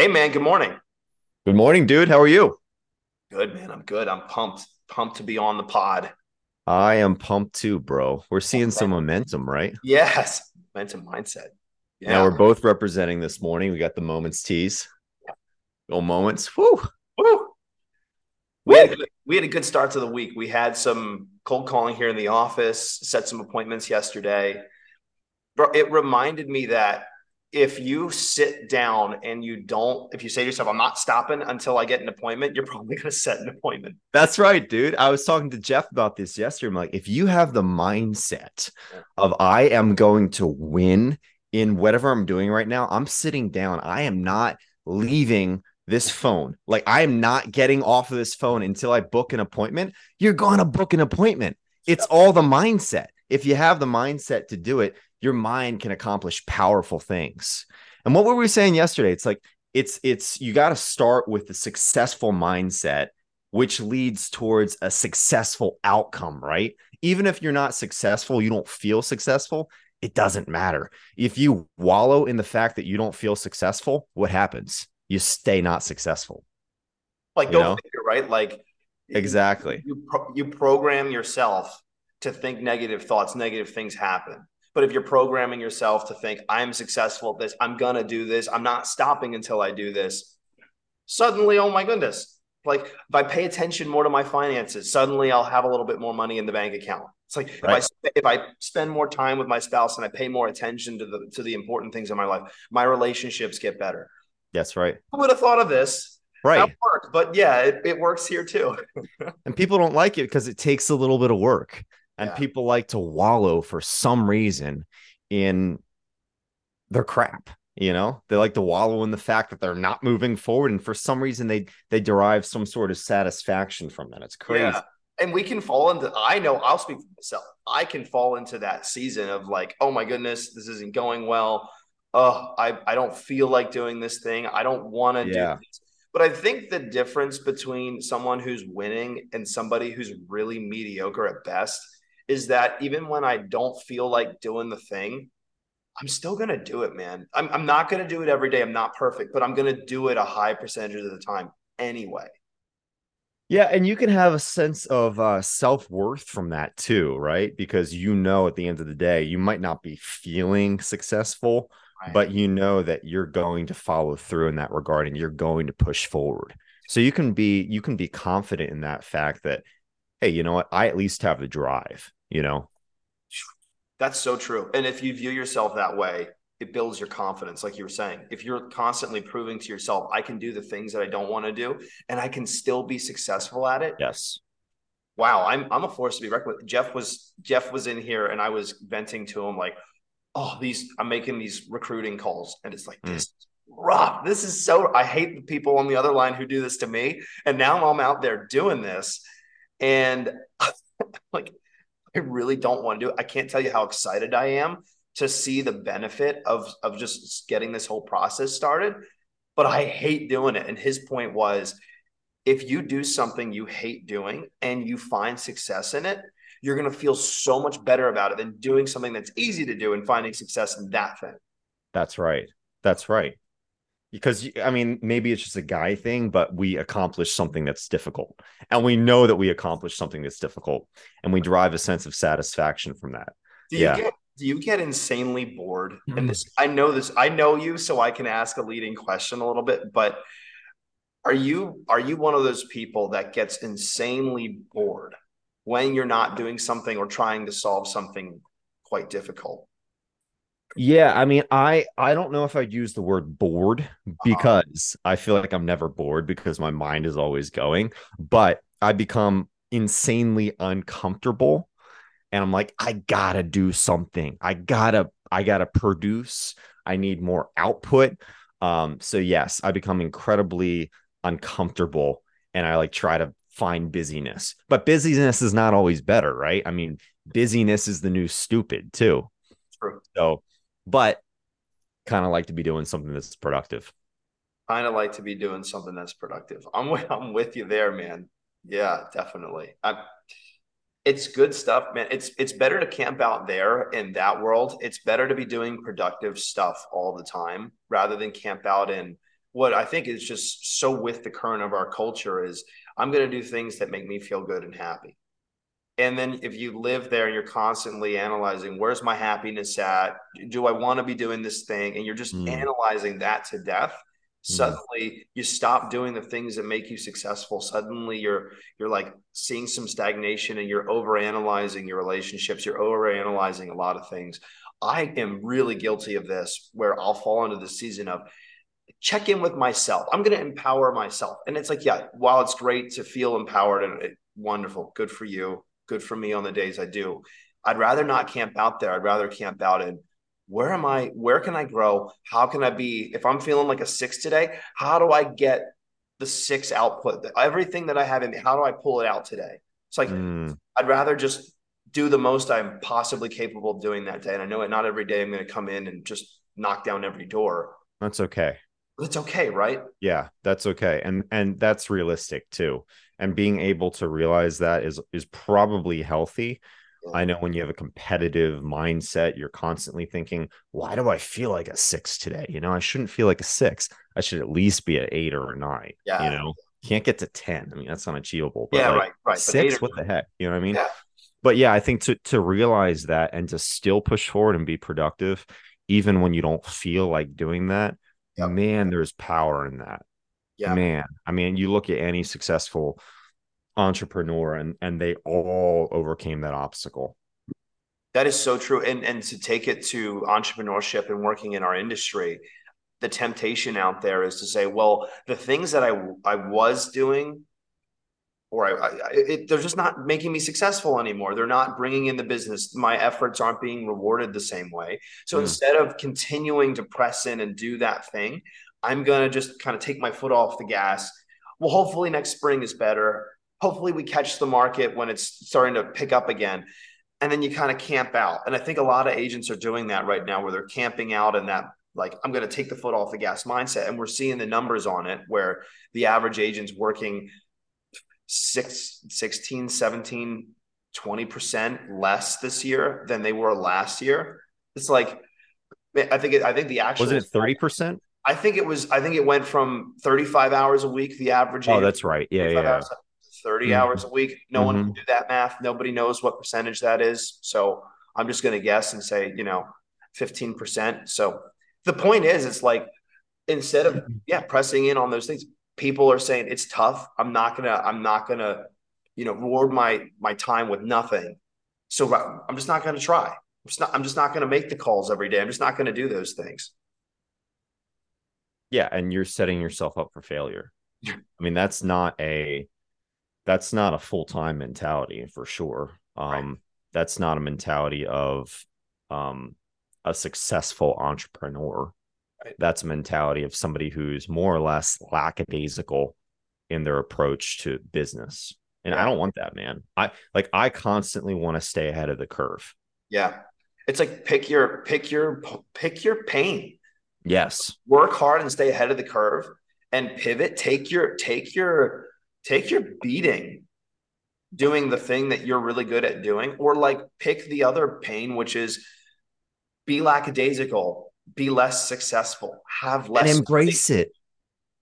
Hey, man. Good morning. Good morning, dude. How are you? Good, man. I'm good. I'm pumped. Pumped to be on the pod. I am pumped too, bro. We're seeing some momentum, right? Yes. Momentum mindset. Yeah. Now we're both representing this morning. We got the moments tees. Go moments. Woo. Woo. We had, we had a good start to the week. We had some cold calling here in the office, set some appointments yesterday. Bro, it reminded me that if you sit down and you don't, if you say to yourself, I'm not stopping until I get an appointment, you're probably going to set an appointment. That's right, dude. I was talking to Jeff about this yesterday. I'm like, if you have the mindset of I am going to win in whatever I'm doing right now, I'm sitting down. I am not leaving this phone. Like, I am not getting off of this phone until I book an appointment. You're going to book an appointment. It's all the mindset. If you have the mindset to do it, your mind can accomplish powerful things. And what were we saying yesterday? It's like it's it's you got to start with the successful mindset which leads towards a successful outcome, right? Even if you're not successful, you don't feel successful, it doesn't matter. If you wallow in the fact that you don't feel successful, what happens? You stay not successful. Like, go figure, right? Like, exactly. You, pro- you program yourself to think negative thoughts, negative things happen. But if you're programming yourself to think, I'm successful at this, I'm going to do this, I'm not stopping until I do this, suddenly, oh my goodness, like if I pay attention more to my finances, suddenly I'll have a little bit more money in the bank account. It's like right. if I if I spend more time with my spouse and I pay more attention to the to the important things in my life, my relationships get better. That's right. I would have thought of this. Right. Work, but yeah, it, it works here too. and people don't like it because it takes a little bit of work and yeah. people like to wallow for some reason in their crap you know? They like to wallow in the fact that they're not moving forward and for some reason they they derive some sort of satisfaction from that. It's crazy. Yeah. and we can fall into i know i'll speak for myself. I can fall into that season of like oh my goodness this isn't going well. Oh i i don't feel like doing this thing. I don't want to yeah. do this. But I think the difference between someone who's winning and somebody who's really mediocre at best is that even when I don't feel like doing the thing, I'm still going to do it, man. I'm, I'm not going to do it every day. I'm not perfect, but I'm going to do it a high percentage of the time anyway. Yeah, and you can have a sense of uh, self worth from that too, right? Because you know, at the end of the day, you might not be feeling successful, right. but you know that you're going to follow through in that regard, and you're going to push forward. So you can be you can be confident in that fact that, hey, you know what? I at least have the drive you know? That's so true. And if you view yourself that way it builds your confidence like you were saying. If you're constantly proving to yourself i can do the things that i don't want to do and i can still be successful at it yes. Wow i'm i'm a force to be reckoned with. Jeff was jeff was in here and i was venting to him like oh these i'm making these recruiting calls and it's like mm. this rough. This is so i hate the people on the other line who do this to me and now i'm out there doing this and like I really don't want to do it. I can't tell you how excited I am to see the benefit of of just getting this whole process started. But I hate doing it. And his point was if you do something you hate doing and you find success in it, you're going to feel so much better about it than doing something that's easy to do and finding success in that thing. That's right. That's right because I mean, maybe it's just a guy thing, but we accomplish something that's difficult, and we know that we accomplish something that's difficult, and we derive a sense of satisfaction from that. Do you yeah. Get, do you get insanely bored? Mm-hmm. And this, I know this. I know you, so I can ask a leading question a little bit. But are you are you one of those people that gets insanely bored when you're not doing something or trying to solve something quite difficult? Yeah, I mean, I I don't know if I'd use the word bored uh-huh. because uh-huh. I feel like I'm never bored because my mind is always going, but I become insanely uncomfortable and I'm like I got to do something. I got to I got to produce. I need more output. Um so yes, I become incredibly uncomfortable and I like try to find busyness. But busyness is not always better, right? I mean, busyness is the new stupid too. True. So but kind of like to be doing something that's productive. Kind of like to be doing something that's productive. I'm with, I'm with you there, man. Yeah, definitely. I'm, it's good stuff, man. It's it's better to camp out there in that world. It's better to be doing productive stuff all the time rather than camp out in what I think is just so with the current of our culture is I'm going to do things that make me feel good and happy. And then if you live there and you're constantly analyzing, where's my happiness at? Do I want to be doing this thing? And you're just mm. analyzing that to death. Hmm. Suddenly mm. you stop doing the things that make you successful. Suddenly you're you're like seeing some stagnation and you're over analyzing your relationships. You're over analyzing a lot of things. I am really guilty of this where I'll fall into the season of check in with myself. I'm going to empower myself. And it's like, yeah, while it's great to feel empowered and it, wonderful, good for you, good for me on the days I do. I'd rather not camp out there. I'd rather camp out in where am I? Where can I grow? How can I be? If I'm feeling like a six today, how do I get the six output? Everything that I have in me, how do I pull it out today? It's like mm. I'd rather just do the most I'm possibly capable of doing that day. And I know it not every day I'm going to come in and just knock down every door. That's okay. It's okay, right? Yeah, that's okay. And and that's realistic too. And being able to realize that is is probably healthy. I know when you have a competitive mindset, you're constantly thinking, why do I feel like a six today? You know, I shouldn't feel like a six. I should at least be an eight or a nine. Yeah. You know, can't get to 10. I mean, that's unachievable. But yeah, like right, right. Six, what the heck? You know what I mean? Yeah but yeah, I think to to realize that and to still push forward and be productive, even when you don't feel like doing that, yep. man, there's power in that. Yeah, man. I mean, you look at any successful entrepreneur, and and they all overcame that obstacle. That is so true. And and to take it to entrepreneurship and working in our industry, the temptation out there is to say, well, the things that I I was doing or I, I it, they're just not making me successful anymore. They're not bringing in the business. My efforts aren't being rewarded the same way. So mm. instead of continuing to press in and do that thing, I'm going to just kind of take my foot off the gas. Well, hopefully next spring is better. Hopefully we catch the market when it's starting to pick up again. And then you kind of camp out. And I think a lot of agents are doing that right now where they're camping out in that like I'm going to take the foot off the gas mindset and we're seeing the numbers on it where the average agent's working six, 16, 17, 20% less this year than they were last year. It's like, I think it, I think the actual was it 30%? I think it was, I think it went from 35 hours a week, the average. Oh, that's right. Yeah. Yeah. Hours, 30 mm-hmm. hours a week. No mm-hmm. one can do that math. Nobody knows what percentage that is. So I'm just going to guess and say, you know, 15%. So the point is, it's like, instead of, yeah, pressing in on those things, people are saying it's tough. I'm not gonna, I'm not gonna, you know, reward my my time with nothing. So I'm just not gonna try. I'm just not, I'm just not gonna make the calls every day. I'm just not gonna do those things. Yeah, and you're setting yourself up for failure. I mean, that's not a that's not a full-time mentality for sure. Um, right. that's not a mentality of um a successful entrepreneur. Right. That's a mentality of somebody who's more or less lackadaisical in their approach to business. And yeah. I don't want that, man. I like I constantly want to stay ahead of the curve. Yeah. It's like pick your pick your pick your pain. Yes. Work hard and stay ahead of the curve and pivot. Take your take your take your beating doing the thing that you're really good at doing or like pick the other pain which is be lackadaisical be less successful, have less and embrace it.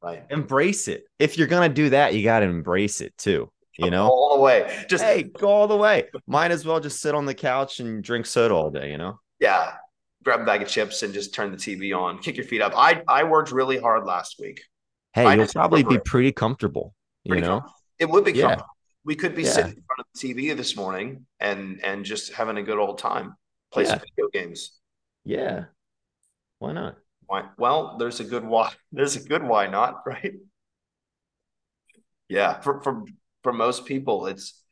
Right. Embrace it. If you're gonna do that, you gotta embrace it too. You know, all the way. Just hey, go all the way. Might as well just sit on the couch and drink soda all day, you know? Yeah. Grab a bag of chips and just turn the TV on. Kick your feet up. I I worked really hard last week. Hey, I you'll probably be pretty comfortable. Pretty you know, comfortable. it would be yeah. We could be yeah. sitting in front of the TV this morning and and just having a good old time, play yeah. some video games. Yeah, why not? Why? Well, there's a good why. There's a good why not, right? Yeah, for for for most people, it's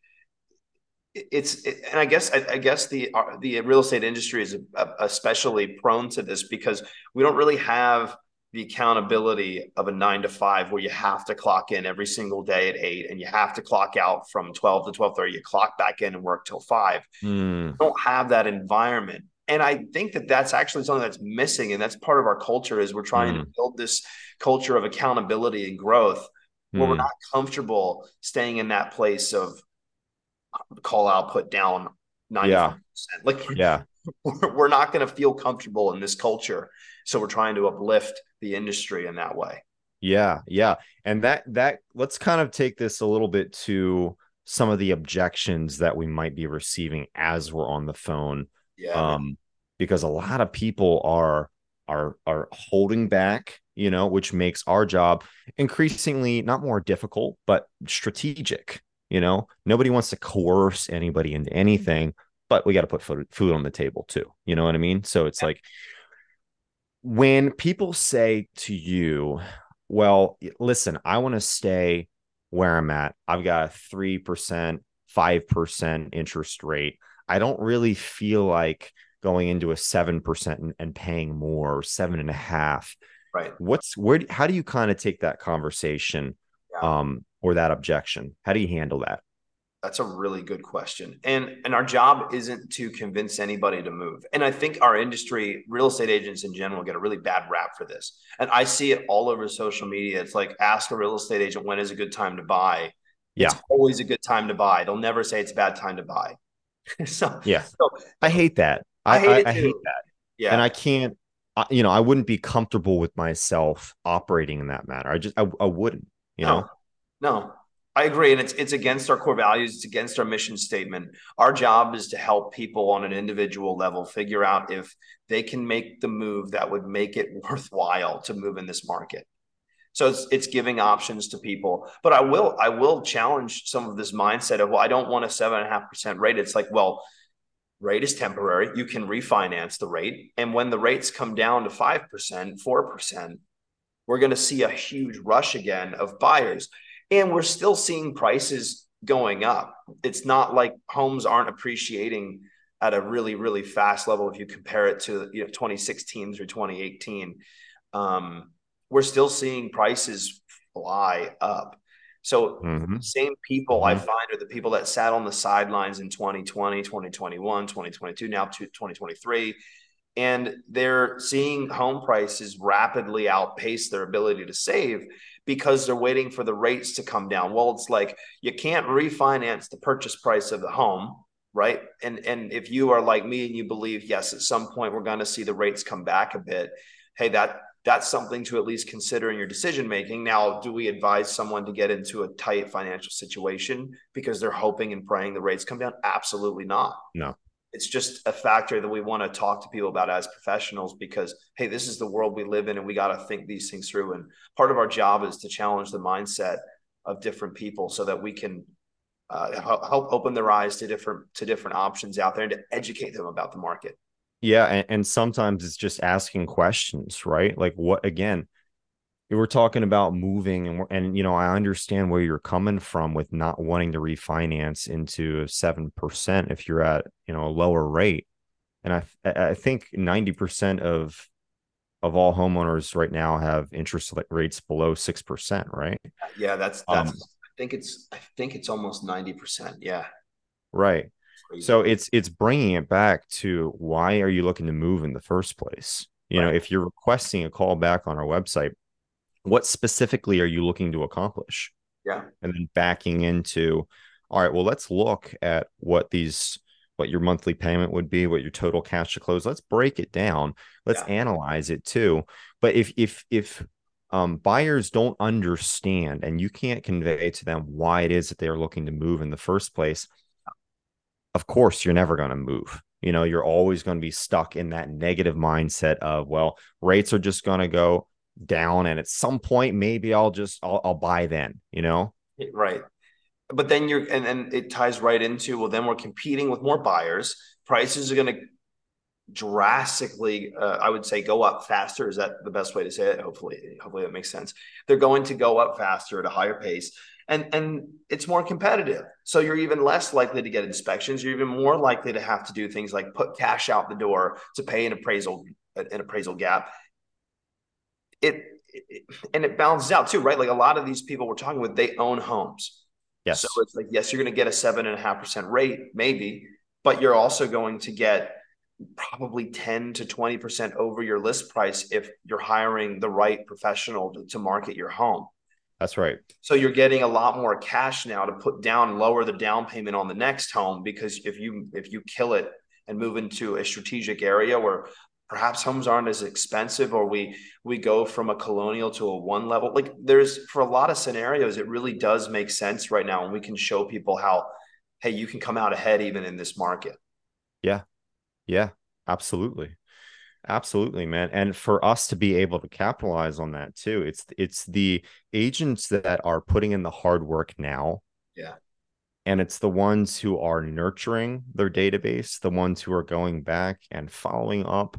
it's it, and I guess I, I, guess the uh, the real estate industry is especially prone to this because we don't really have the accountability of a nine to five where you have to clock in every single day at eight and you have to clock out from 12 to 12 30 you clock back in and work till five mm. don't have that environment and i think that that's actually something that's missing and that's part of our culture is we're trying mm. to build this culture of accountability and growth mm. where we're mm. not comfortable staying in that place of call out put down 90 yeah. like yeah we're not going to feel comfortable in this culture so we're trying to uplift the industry in that way Yeah, yeah. And that that let's kind of take this a little bit to some of the objections that we might be receiving as we're on the phone. Yeah. Um because a lot of people are are are holding back, you know, which makes our job increasingly not more difficult, but strategic. You know, nobody wants to coerce anybody into anything, but we got to put food, food on the table too. You know what I mean? So it's like when people say to you, well, listen, I want to stay where I'm at. I've got a 3%, 5% interest rate. I don't really feel like going into a 7% and, and paying more or seven and a half. Right. What's where, how do you kind of take that conversation yeah. um, or that objection? How do you handle that? That's a really good question. And and our job isn't to convince anybody to move. And I think our industry, real estate agents in general, get a really bad rap for this. And I see it all over social media. It's like ask a real estate agent when is a good time to buy. Yeah. It's always a good time to buy. They'll never say it's a bad time to buy. so yeah. So, I hate that. I, I hate, I, I hate that. Yeah. And I can't you know, I wouldn't be comfortable with myself operating in that manner. I just I, I wouldn't, you no. know. No, I agree, and it's it's against our core values. It's against our mission statement. Our job is to help people on an individual level figure out if they can make the move that would make it worthwhile to move in this market. So it's it's giving options to people. But I will I will challenge some of this mindset of well, I don't want a seven and a half percent rate. It's like, well, rate is temporary. You can refinance the rate, and when the rates come down to five percent, four percent, we're going to see a huge rush again of buyers and we're still seeing prices going up. It's not like homes aren't appreciating at a really really fast level if you compare it to you know 2016 through 2018. Um, we're still seeing prices fly up. So mm-hmm. same people mm-hmm. I find are the people that sat on the sidelines in 2020, 2021, 2022, now to 2023 and they're seeing home prices rapidly outpace their ability to save because they're waiting for the rates to come down. Well, it's like you can't refinance the purchase price of the home, right? And and if you are like me and you believe yes, at some point we're going to see the rates come back a bit, hey, that that's something to at least consider in your decision making. Now, do we advise someone to get into a tight financial situation because they're hoping and praying the rates come down? Absolutely not. No it's just a factor that we want to talk to people about as professionals because hey this is the world we live in and we got to think these things through. And part of our job is to challenge the mindset of different people so that we can uh, help open their eyes to different to different options out there and to educate them about the market. Yeah and, and sometimes it's just asking questions right? Like what again we're talking about moving and and you know I understand where you're coming from with not wanting to refinance into 7% if you're at you know a lower rate. And I I think 90% of of all homeowners right now have interest rates below 6% right? Yeah that's that's um, I think it's I think it's almost 90% yeah. Right. So it's it's bringing it back to why are you looking to move in the first place? You right. know if you're requesting a call back on our website what specifically are you looking to accomplish? Yeah. And then backing into, all right, well, let's look at what these, what your monthly payment would be, what your total cash to close. Let's break it down. Let's yeah. analyze it too. But if, if, if, um, buyers don't understand and you can't convey to them why it is that they're looking to move in the first place, of course, you're never going to move. You know, you're always going to be stuck in that negative mindset of, well, rates are just going to go down and at some point maybe i'll just i'll, I'll buy then you know? Right. But then you're and then it ties right into well then we're competing with more buyers. Prices are going to drastically uh, i would say go up faster. Is that the best way to say it? Hopefully hopefully that makes sense. They're going to go up faster at a higher pace and and it's more competitive. So you're even less likely to get inspections. You're even more likely to have to do things like put cash out the door to pay an appraisal an appraisal gap it, it, and it balances out too, right? Like a lot of these people we're talking with, they own homes. Yes. So it's like, yes, you're going to get a seven and a half percent rate, maybe, but you're also going to get probably 10 to 20% over your list price if you're hiring the right professional to, to market your home. That's right. So you're getting a lot more cash now to put down, lower the down payment on the next home because if you if you kill it and move into a strategic area where perhaps homes aren't as expensive or we we go from a colonial to a one level. Like there's for a lot of scenarios it really does make sense right now and we can show people how hey you can come out ahead even in this market. Yeah. Yeah absolutely. Absolutely man. And for us to be able to capitalize on that too it's it's the agents that are putting in the hard work now yeah and it's the ones who are nurturing their database the ones who are going back and following up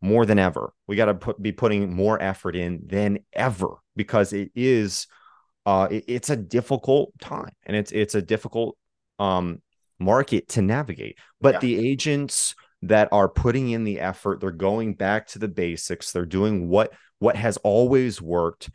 more than ever we got to put, be putting more effort in than ever because it is uh it, it's a difficult time and it's it's a difficult um market to navigate but yeah. the agents that are putting in the effort they're going back to the basics they're doing what what has always worked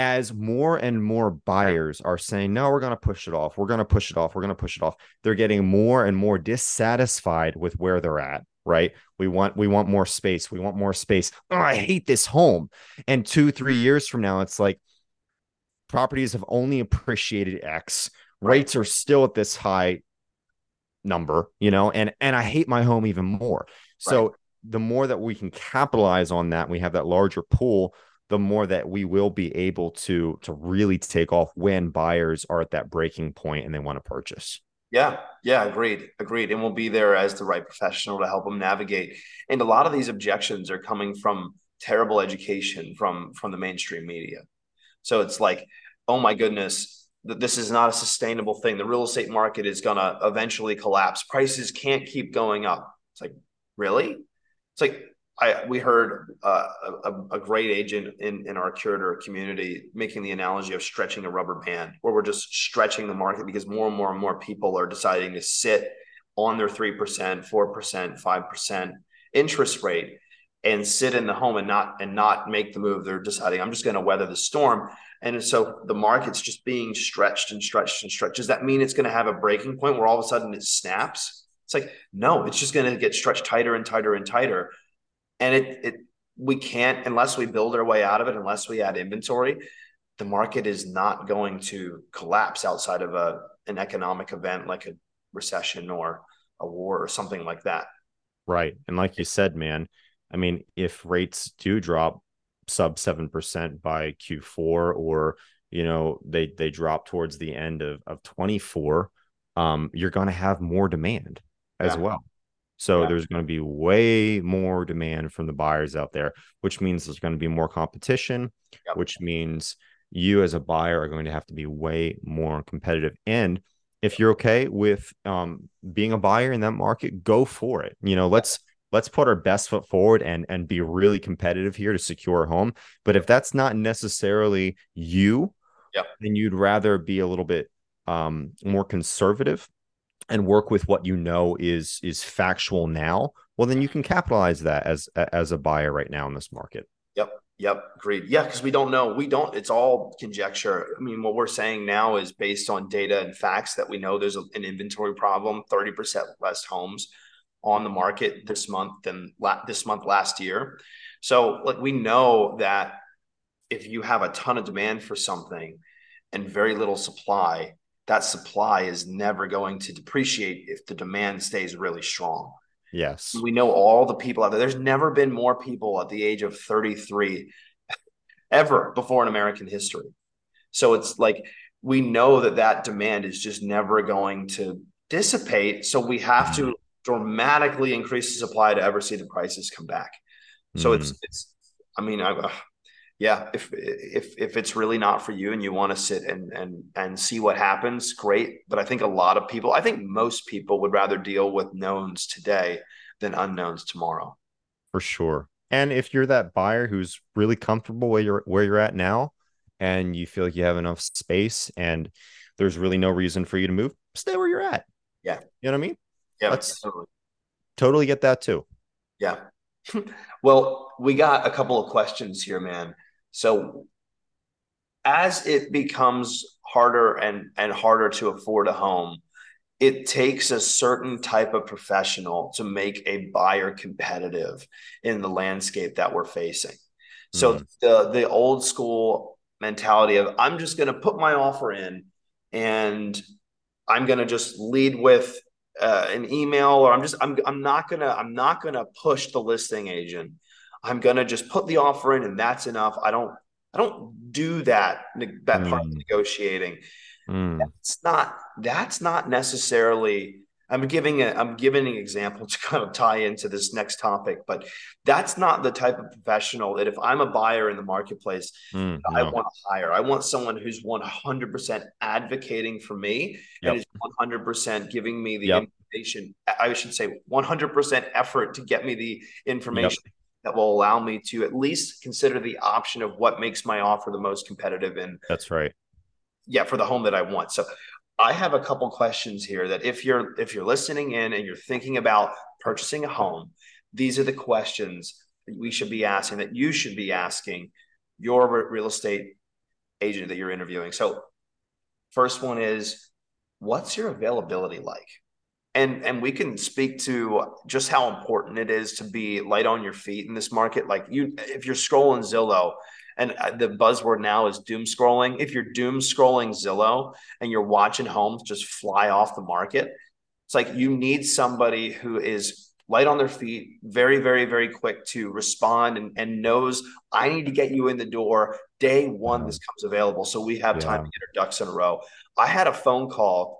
as more and more buyers are saying, no, we're going to push it off. We're going to push it off. We're going to push it off. They're getting more and more dissatisfied with where they're at. Right. We want, we want more space. We want more space. Oh, I hate this home. And two, three years from now, it's like properties have only appreciated X. Rates are still at this high number, you know, and, and I hate my home even more. So right. the more that we can capitalize on that, we have that larger pool the more that we will be able to to really take off when buyers are at that breaking point and they want to purchase. Yeah, yeah, agreed, agreed. And we'll be there as the right professional to help them navigate. And a lot of these objections are coming from terrible education from from the mainstream media. So it's like, oh my goodness, that this is not a sustainable thing. The real estate market is gonna eventually collapse. Prices can't keep going up. It's like, really? It's like I we heard uh, a, a, great agent in in our Curaytor community making the analogy of stretching a rubber band, where we're just stretching the market because more and more and more people are deciding to sit on their three percent, four percent, five percent interest rate and sit in the home and not and not make the move. They're deciding I'm just going to weather the storm. And so the market's just being stretched and stretched and stretched. Does that mean it's going to have a breaking point where all of a sudden it snaps? It's like, no, it's just going to get stretched tighter and tighter and tighter and it it we can't unless we build our way out of it unless we add inventory the market is not going to collapse outside of a an economic event like a recession or a war or something like that. Right. And like you said man i mean if rates do drop sub 7% by q4 or you know they they drop towards the end of of 24 um you're going to have more demand as yeah. well so yeah. there's going to be way more demand from the buyers out there, which means there's going to be more competition, yep. which means you as a buyer are going to have to be way more competitive. And if you're okay with um, being a buyer in that market, go for it. You know, let's let's put our best foot forward and and be really competitive here to secure a home. But if that's not necessarily you, yep. then you'd rather be a little bit um, more conservative and work with what you know is is factual now well then you can capitalize that as as a buyer right now in this market. Yep. Yep. Agreed. Yeah because we don't know. We don't it's all conjecture. I mean what we're saying now is based on data and facts that we know there's an inventory problem 30% less homes on the market this month than la- this month last year. So like we know that if you have a ton of demand for something and very little supply that supply is never going to depreciate if the demand stays really strong. Yes. We know all the people out there. There's never been more people at the age of 33 ever before in American history. So it's like we know that that demand is just never going to dissipate. So we have to mm-hmm. dramatically increase the supply to ever see the prices come back. So mm. it's it's. I mean, I, yeah, if if if it's really not for you and you want to sit and and and see what happens, great. But I think a lot of people, I think most people would rather deal with knowns today than unknowns tomorrow. For sure. And if you're that buyer who's really comfortable where you're where you're at now and you feel like you have enough space and there's really no reason for you to move, stay where you're at. Yeah. You know what I mean? Yeah. Let's totally. totally get that too. Yeah. well, we got a couple of questions here, man. So as it becomes harder and, and harder to afford a home, it takes a certain type of professional to make a buyer competitive in the landscape that we're facing. So mm. the the old school mentality of I'm just going to put my offer in and I'm going to just lead with uh, an email or I'm just I'm I'm not gonna I'm not gonna push the listing agent. I'm gonna just put the offer in and that's enough. I don't I don't do that that part of Mm. negotiating. Mm. That's not that's not necessarily I'm giving a I'm giving an example to kind of tie into this next topic, but that's not the type of professional that if I'm a buyer in the marketplace, Mm. I want to hire. I want someone who's 100% advocating for me Yep. and is 100% giving me the Yep. information. I should say 100% effort to get me the information that will allow me to at least consider the option of what makes my offer the most competitive and That's right. yeah, for the home that I want. So I have a couple questions here that if you're if you're listening in and you're thinking about purchasing a home, these are the questions that we should be asking that you should be asking your real estate agent that you're interviewing. So first one is what's your availability like? And and we can speak to just how important it is to be light on your feet in this market. Like you if you're scrolling Zillow and uh, the buzzword now is doom scrolling. If you're doom scrolling Zillow and you're watching homes just fly off the market, it's like you need somebody who is light on their feet, very, very, very quick to respond and, and knows I need to get you in the door day one this comes available. So we have time to get our ducks in a row. I had a phone call,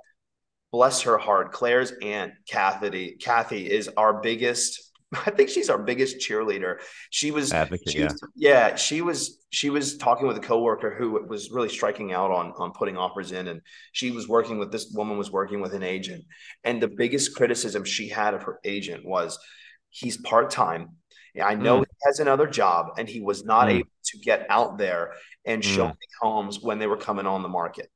bless her heart. Claire's aunt, Kathy, Kathy is our biggest. I think she's our biggest cheerleader. She was Advocate, she yeah. was- yeah, she was she was talking with a coworker who was really striking out on on putting offers in, and she was working with this woman was working with an agent, and the biggest criticism she had of her agent was he's part time. I know Mm. he has another job, and he was not Mm. able to get out there and show Mm. me homes when they were coming on the market.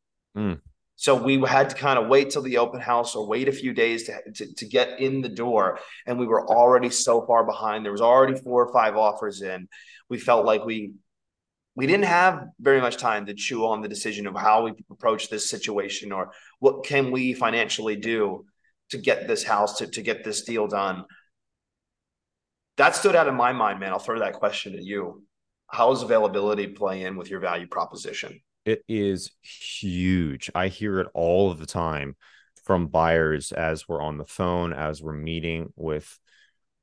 So we had to kind of wait till the open house or wait a few days to, to, to get in the door. And we were already so far behind. There was already four or five offers in. We felt like we we didn't have very much time to chew on the decision of how we approach this situation or what can we financially do to get this house to, to get this deal done. That stood out in my mind, man. I'll throw that question at you. How does availability play in with your value proposition? It is huge. I hear it all of the time from buyers as we're on the phone, as we're meeting with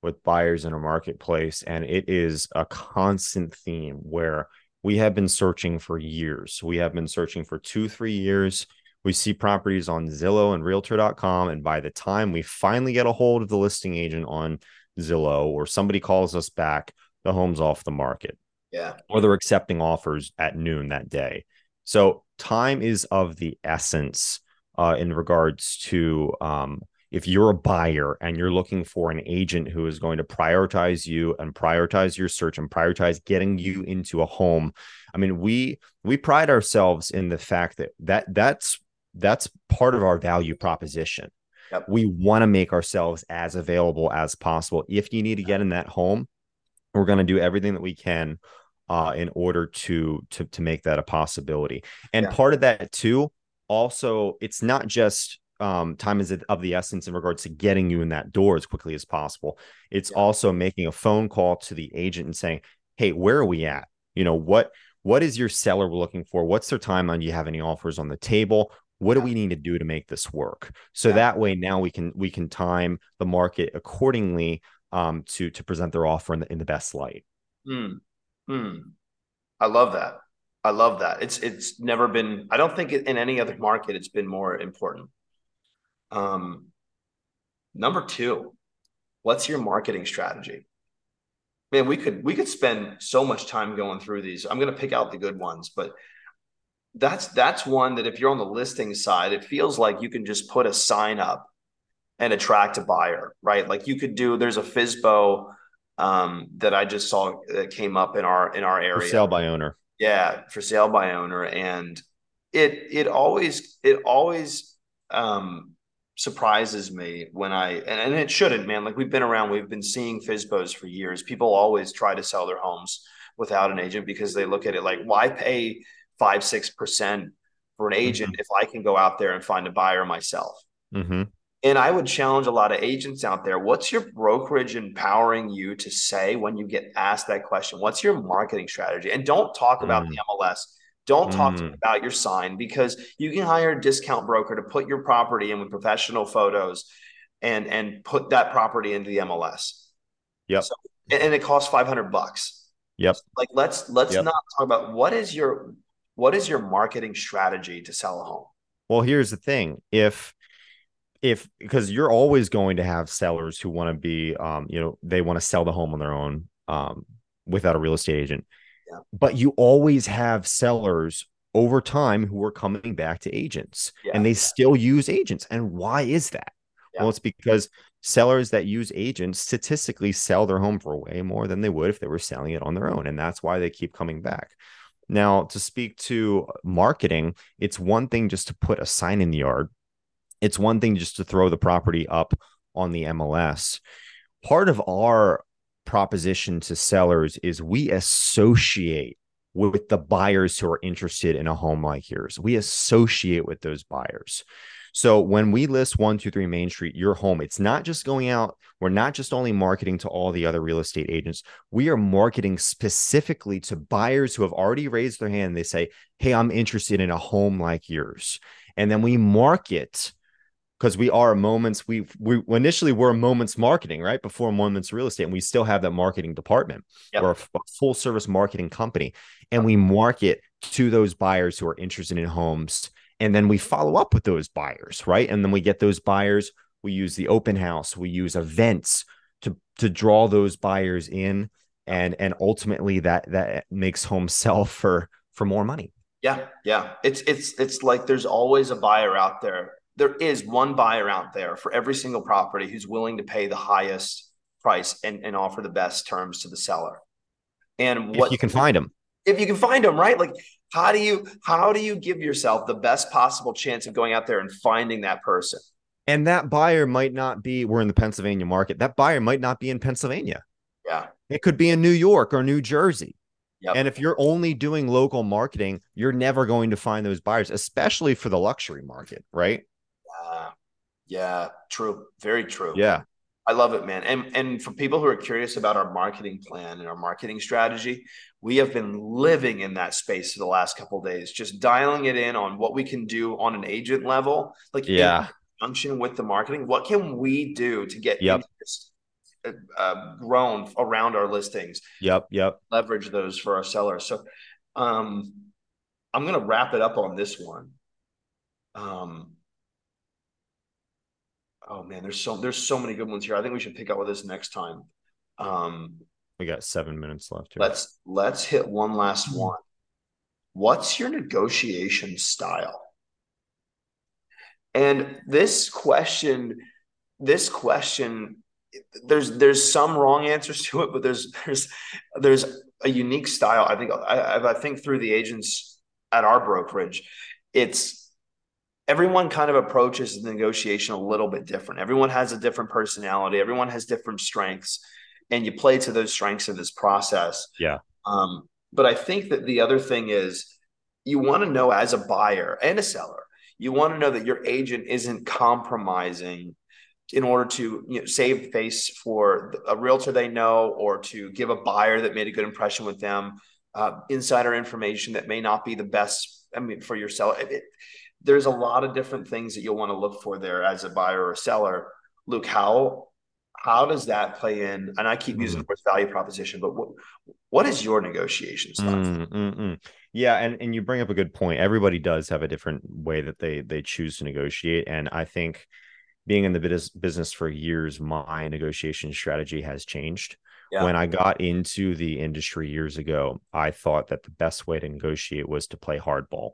with buyers in a marketplace, and it is a constant theme where we have been searching for years. We have been searching for two, three years. We see properties on Zillow and Realtor.com, and by the time we finally get a hold of the listing agent on Zillow or somebody calls us back, the home's off the market Yeah. or they're accepting offers at noon that day. So time is of the essence uh, in regards to um, if you're a buyer and you're looking for an agent who is going to prioritize you and prioritize your search and prioritize getting you into a home. I mean, we we pride ourselves in the fact that that that's that's part of our value proposition. Yep. We want to make ourselves as available as possible. If you need to get in that home, we're going to do everything that we can uh, in order to to to make that a possibility. And Yeah. part of that too, also, it's not just um, time is of the essence in regards to getting you in that door as quickly as possible. It's Yeah. also making a phone call to the agent and saying, "Hey, where are we at? You know what what is your seller looking for? What's their timeline? Do you have any offers on the table? What do we need to do to make this work? So Yeah. that way, now we can we can time the market accordingly um, to to present their offer in the, in the best light. Hmm. Hmm. I love that. I love that. It's it's never been. I don't think in any other market it's been more important. Um, number two, what's your marketing strategy? Man, we could we could spend so much time going through these. I'm going to pick out the good ones, but that's that's one that if you're on the listing side, it feels like you can just put a sign up and attract a buyer, right? Like you could do. There's a FSBO um, that I just saw that came up in our in our area. For sale by owner. Yeah, for sale by owner, and it it always it always um, surprises me when I and, and it shouldn't, man. Like we've been around, we've been seeing FSBOs for years. People always try to sell their homes without an agent because they look at it like, why pay five six percent for an agent if I can go out there and find a buyer myself? hmm And I would challenge a lot of agents out there. What's your brokerage empowering you to say when you get asked that question? What's your marketing strategy? And don't talk about Mm. the MLS. Don't talk Mm. about your sign because you can hire a discount broker to put your property in with professional photos. and and put that property into the MLS. Yep. So, and, and it costs 500 bucks. Yep. So like let's let's Yep. not talk about what is your what is your marketing strategy to sell a home? Well, here's the thing. If if because you're always going to have sellers who want to be um, you know, they want to sell the home on their own um without a real estate agent. Yeah. But you always have sellers over time who are coming back to agents Yeah. and they still use agents. And why is that? Yeah. Well, it's because sellers that use agents statistically sell their home for way more than they would if they were selling it on their own. And that's why they keep coming back. Now, to speak to marketing, it's one thing just to put a sign in the yard, it's one thing just to throw the property up on the MLS. Part of our proposition to sellers is we associate with the buyers who are interested in a home like yours. We associate with those buyers. So when we list 123 Main Street, your home, it's not just going out. We're not just only marketing to all the other real estate agents. We are marketing specifically to buyers who have already raised their hand. They say, Hey, I'm interested in a home like yours. And then we market because we are moments we we initially were moments marketing right before moments real estate and we still have that marketing department Yep. we're a full service marketing company and we market to those buyers who are interested in homes and then we follow up with those buyers right and then we get those buyers we use the open house we use events to to draw those buyers in and and ultimately that that makes homes sell for for more money Yeah, yeah. It's it's it's like there's always a buyer out there. There is one buyer out there for every single property who's willing to pay the highest price and, and offer the best terms to the seller. And what if you can find them if you can find them, right? Like how do you how do you give yourself the best possible chance of going out there and finding that person? and that buyer might not be we're in the pennsylvania market that buyer might not be in pennsylvania Yeah. it could be in new york or new jersey Yep. and if you're only doing local marketing you're never going to find those buyers especially for the luxury market right Uh, yeah, true. Very true. yeah I love it, man. And and for people who are curious about our marketing plan and our marketing strategy, we have been living in that space for the last couple of days, just dialing it in on what we can do on an agent level, like Yeah. function with the marketing. What can we do to get Yep. interest uh, uh, grown around our listings? yep yep Leverage those for our sellers. So, um, I'm gonna wrap it up on this one. Um, oh man, there's so there's so many good ones here. I think we should pick up with this next time. Um, we got seven minutes left here let's let's hit one last one. What's your negotiation style? And this question, this question, there's there's some wrong answers to it, but there's there's there's a unique style. I think I, I think through the agents at our brokerage, it's everyone kind of approaches the negotiation a little bit different. Everyone has a different personality. Everyone has different strengths, and you play to those strengths in this process. Yeah. Um, but I think that the other thing is you want to know as a buyer and a seller, you want to know that your agent isn't compromising in order to you know, save face for a realtor they know or to give a buyer that made a good impression with them uh, insider information that may not be the best i mean for your seller it, there's a lot of different things that you'll want to look for there as a buyer or seller luke how how does that play in and i keep using the word value proposition but what what is your negotiation style Mm, mm, mm. Yeah, and and you bring up a good point. Everybody does have a different way that they they choose to negotiate, and I think being in the business business for years, my negotiation strategy has changed. Yeah. When I got into the industry years ago, I thought that the best way to negotiate was to play hardball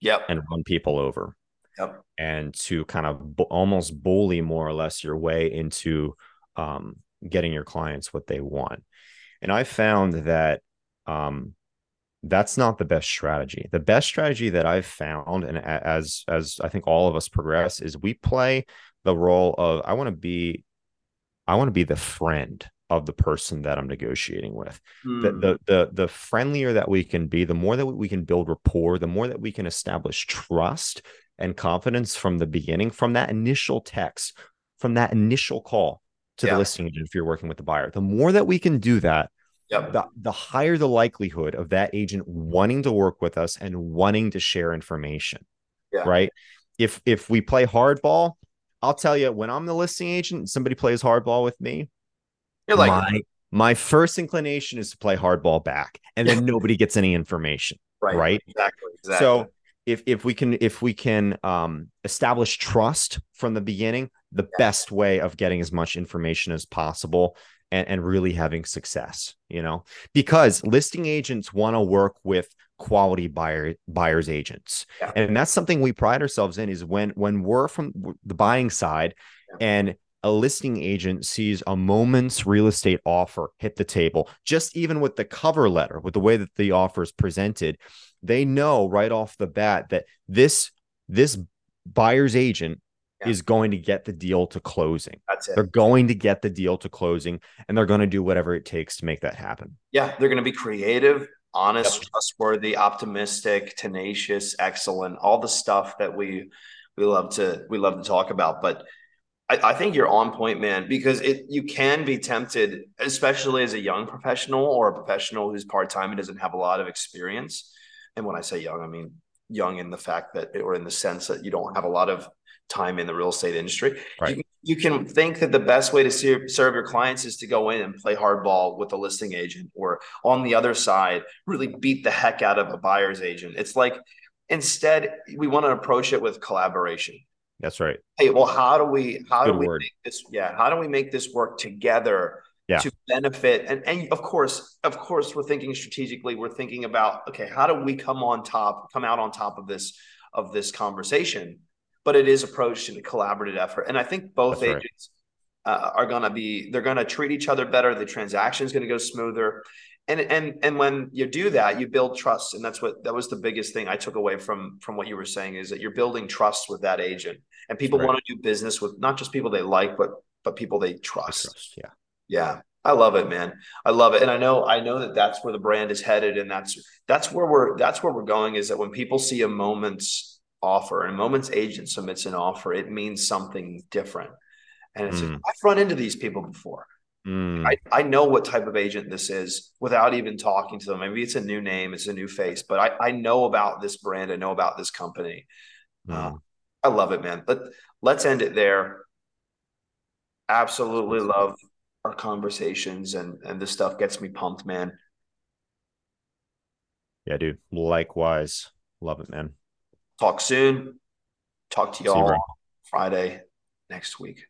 yep and run people over, yep and to kind of bu- almost bully more or less your way into um, getting your clients what they want. And I found that um, that's not the best strategy. The best strategy that I've found, and as as I think all of us progress, is we play the role of I want to be, I want to be the friend of the person that I'm negotiating with. The, Hmm. the the the friendlier that we can be, the more that we can build rapport, the more that we can establish trust and confidence from the beginning, from that initial text, from that initial call to Yeah. the listing agent if you're working with the buyer. The more that we can do that, yep the, the higher the likelihood of that agent wanting to work with us and wanting to share information Yeah. right if if we play hardball I'll tell you, when I'm the listing agent, somebody plays hardball with me. You're like, my, my first inclination is to play hardball back, and then nobody gets any information. right, right? exactly, exactly. So if if we can if we can um, establish trust from the beginning, the Yeah. best way of getting as much information as possible and, and really having success, you know, because listing agents want to work with quality buyer buyers agents, Yeah. and that's something we pride ourselves in is when when we're from the buying side Yeah. and a listing agent sees a Momentum real estate offer hit the table, just even with the cover letter, with the way that the offer is presented, they know right off the bat that this this buyer's agent Yeah. is going to get the deal to closing. that's it. They're going to get the deal to closing and they're going to do whatever it takes to make that happen. Yeah, they're going to be creative, honest, Yep. trustworthy, optimistic, tenacious, excellent, all the stuff that we we love to we love to talk about. But I, I think you're on point, man, because it you can be tempted, especially as a young professional or a professional who's part time and doesn't have a lot of experience. And when I say young, I mean young in the fact that or in the sense that you don't have a lot of time in the real estate industry. Right. You, you can think that the best way to ser- serve your clients is to go in and play hardball with a listing agent or on the other side really beat the heck out of a buyer's agent it's like instead we want to approach it with collaboration That's right. hey well how do we how do we word. make this yeah how do we make this work together Yeah. to benefit and and of course of course we're thinking strategically we're thinking about okay how do we come on top come out on top of this of this conversation but it is approached in a collaborative effort and i think both That's right. agents uh, are going to be they're going to treat each other better the transaction is going to go smoother and and and when you do that you build trust and that's what that was the biggest thing i took away from from what you were saying is that you're building trust with that agent and people right. want to do business with not just people they like but but people they trust trust. Yeah. yeah i love it man i love it and i know i know that that's where the brand is headed and that's that's where we're that's where we're going is that when people see a Momentum offer and a Momentum agent submits an offer it means something different and it's Mm. i've run into these people before Mm, I, I know what type of agent this is without even talking to them. Maybe it's a new name, it's a new face, but I, I know about this brand. I know about this company. Uh, mm. I love it, man. Let, let's end it there. Absolutely love our conversations and, and this stuff gets me pumped, man. Yeah, dude. Likewise. Love it, man. Talk soon. Talk to y'all. Friday next week.